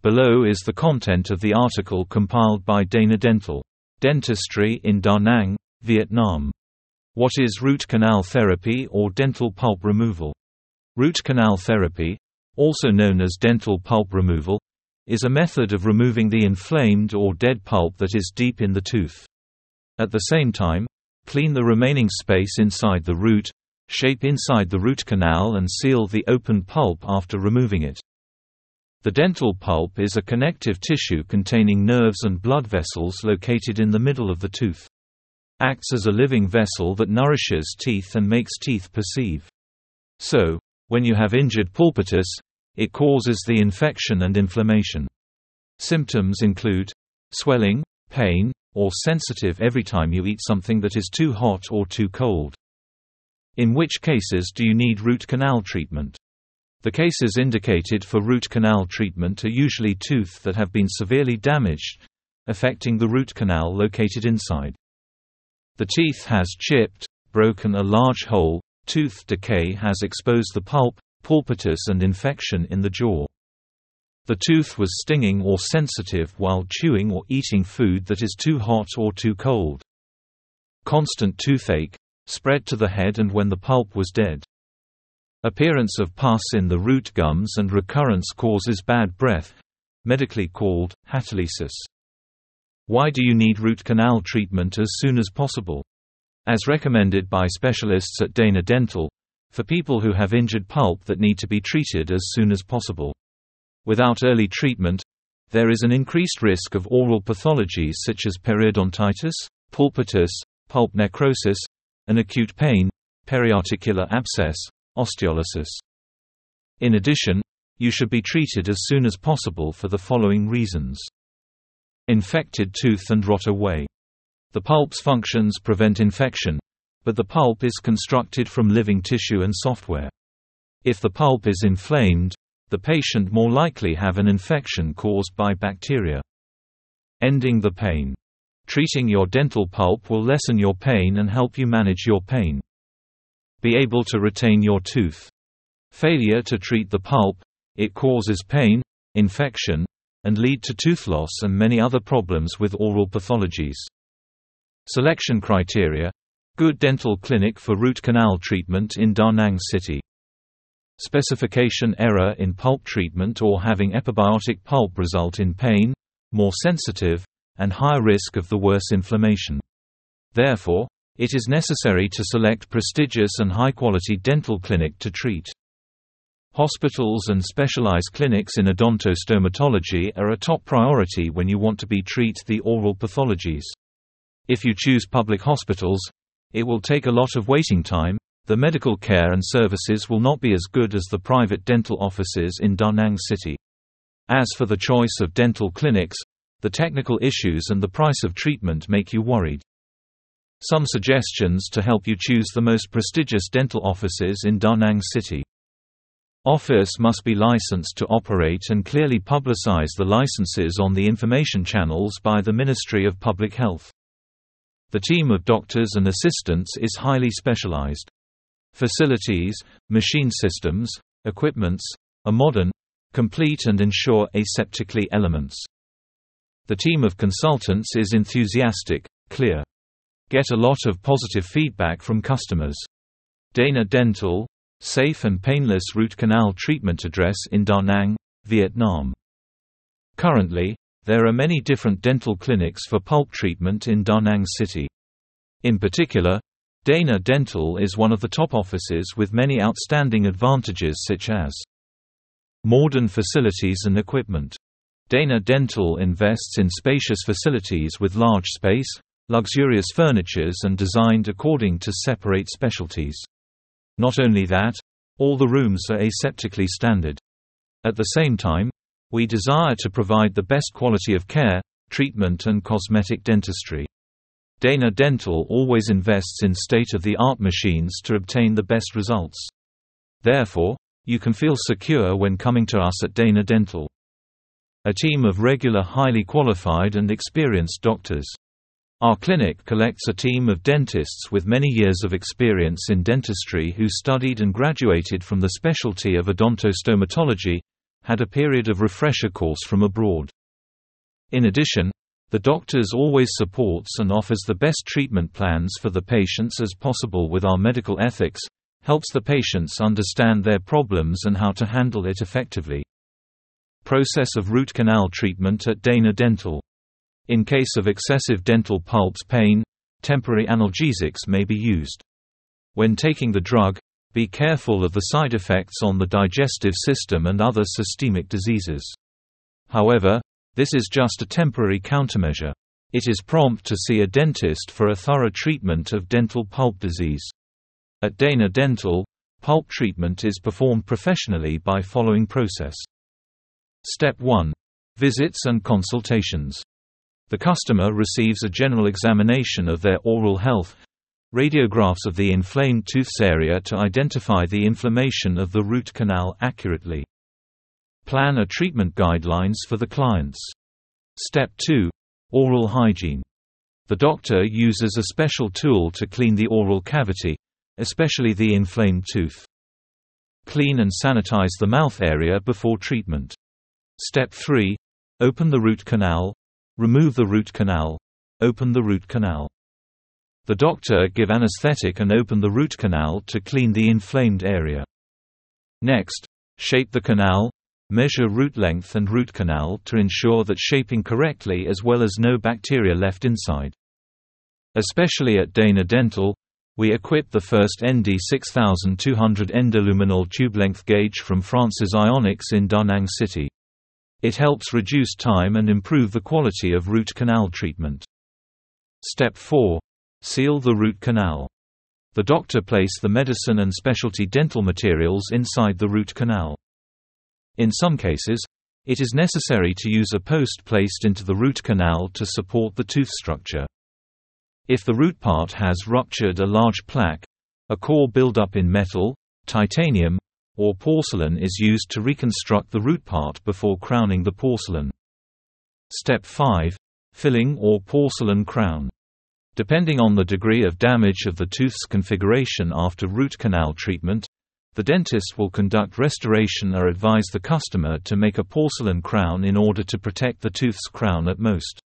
Below is the content of the article compiled by Dana Dental. Dentistry in Da Nang, Vietnam. What is root canal therapy or dental pulp removal? Root canal therapy, also known as dental pulp removal, is a method of removing the inflamed or dead pulp that is deep in the tooth. At the same time, clean the remaining space inside the root, shape inside the root canal and seal the open pulp after removing it. The dental pulp is a connective tissue containing nerves and blood vessels located in the middle of the tooth. Acts as a living vessel that nourishes teeth and makes teeth perceive. So, when you have injured pulpitis, it causes the infection and inflammation. Symptoms include swelling, pain, or sensitive every time you eat something that is too hot or too cold. In which cases do you need root canal treatment? The cases indicated for root canal treatment are usually tooth that have been severely damaged, affecting the root canal located inside. The teeth has chipped, broken a large hole, tooth decay has exposed the pulp, pulpitis and infection in the jaw. The tooth was stinging or sensitive while chewing or eating food that is too hot or too cold. Constant toothache, spread to the head and when the pulp was dead. Appearance of pus in the root gums and recurrence causes bad breath, medically called halitosis. Why do you need root canal treatment as soon as possible? As recommended by specialists at Dana Dental, for people who have injured pulp that need to be treated as soon as possible. Without early treatment, there is an increased risk of oral pathologies such as periodontitis, pulpitis, pulp necrosis, and acute pain, periarticular abscess, osteolysis. In addition, you should be treated as soon as possible for the following reasons. Infected tooth and rot away. The pulp's functions prevent infection, but the pulp is constructed from living tissue and software. If the pulp is inflamed, the patient more likely have an infection caused by bacteria. Ending the pain. Treating your dental pulp will lessen your pain and help you manage your pain. Be able to retain your tooth. Failure to treat the pulp, it causes pain, infection, and lead to tooth loss and many other problems with oral pathologies. Selection criteria Good dental clinic for root canal treatment in Da Nang City. Specification error in pulp treatment or having epibiotic pulp result in pain, more sensitive, and higher risk of the worse inflammation. Therefore, it is necessary to select prestigious and high-quality dental clinic to treat. Hospitals and specialized clinics in odontostomatology are a top priority when you want to be treat the oral pathologies. If you choose public hospitals, it will take a lot of waiting time, the medical care and services will not be as good as the private dental offices in Da Nang City. As for the choice of dental clinics, the technical issues and the price of treatment make you worried. Some suggestions to help you choose the most prestigious dental offices in Da Nang City. Office must be licensed to operate and clearly publicize the licenses on the information channels by the Ministry of Public Health. The team of doctors and assistants is highly specialized. Facilities, machine systems, equipments, are modern, complete and ensure aseptically elements. The team of consultants is enthusiastic, clear. Get a lot of positive feedback from customers. Dana Dental, safe and painless root canal treatment address in Da Nang, Vietnam. Currently, there are many different dental clinics for pulp treatment in Da Nang City. In particular, Dana Dental is one of the top offices with many outstanding advantages such as modern facilities and equipment. Dana Dental invests in spacious facilities with large space, luxurious furnitures and designed according to separate specialties. Not only that, all the rooms are aseptically standard. At the same time, we desire to provide the best quality of care, treatment and cosmetic dentistry. Dana Dental always invests in state-of-the-art machines to obtain the best results. Therefore, you can feel secure when coming to us at Dana Dental. A team of regular highly qualified and experienced doctors our clinic collects a team of dentists with many years of experience in dentistry who studied and graduated from the specialty of odontostomatology, had a period of refresher course from abroad. In addition, the doctors always supports and offers the best treatment plans for the patients as possible with our medical ethics, helps the patients understand their problems and how to handle it effectively. Process of root canal treatment at Dana Dental. In case of excessive dental pulps pain, temporary analgesics may be used. When taking the drug, be careful of the side effects on the digestive system and other systemic diseases. However, this is just a temporary countermeasure. It is prompt to see a dentist for a thorough treatment of dental pulp disease. At Dana Dental, pulp treatment is performed professionally by following process. Step 1. Visits and consultations. The customer receives a general examination of their oral health, radiographs of the inflamed tooth's area to identify the inflammation of the root canal accurately. Plan a treatment guidelines for the clients. Step 2. Oral hygiene. The doctor uses a special tool to clean the oral cavity, especially the inflamed tooth. Clean and sanitize the mouth area before treatment. Step 3. Open the root canal. Remove the root canal. Open the root canal. The doctor give anesthetic and open the root canal to clean the inflamed area. Next, shape the canal, Measure root length and root canal to ensure that shaping correctly as well as no bacteria left inside. Especially at Dana Dental, we equip the first ND 6200 endoluminal tube length gauge from France's Ionics in Da Nang City. It helps reduce time and improve the quality of root canal treatment. Step 4. Seal the root canal. The doctor place the medicine and specialty dental materials inside the root canal. In some cases, it is necessary to use a post placed into the root canal to support the tooth structure. If the root part has ruptured a large plaque, a core buildup in metal, titanium, or porcelain is used to reconstruct the root part before crowning the porcelain. Step 5. Filling or porcelain crown. Depending on the degree of damage of the tooth's configuration after root canal treatment, the dentist will conduct restoration or advise the customer to make a porcelain crown in order to protect the tooth's crown at most.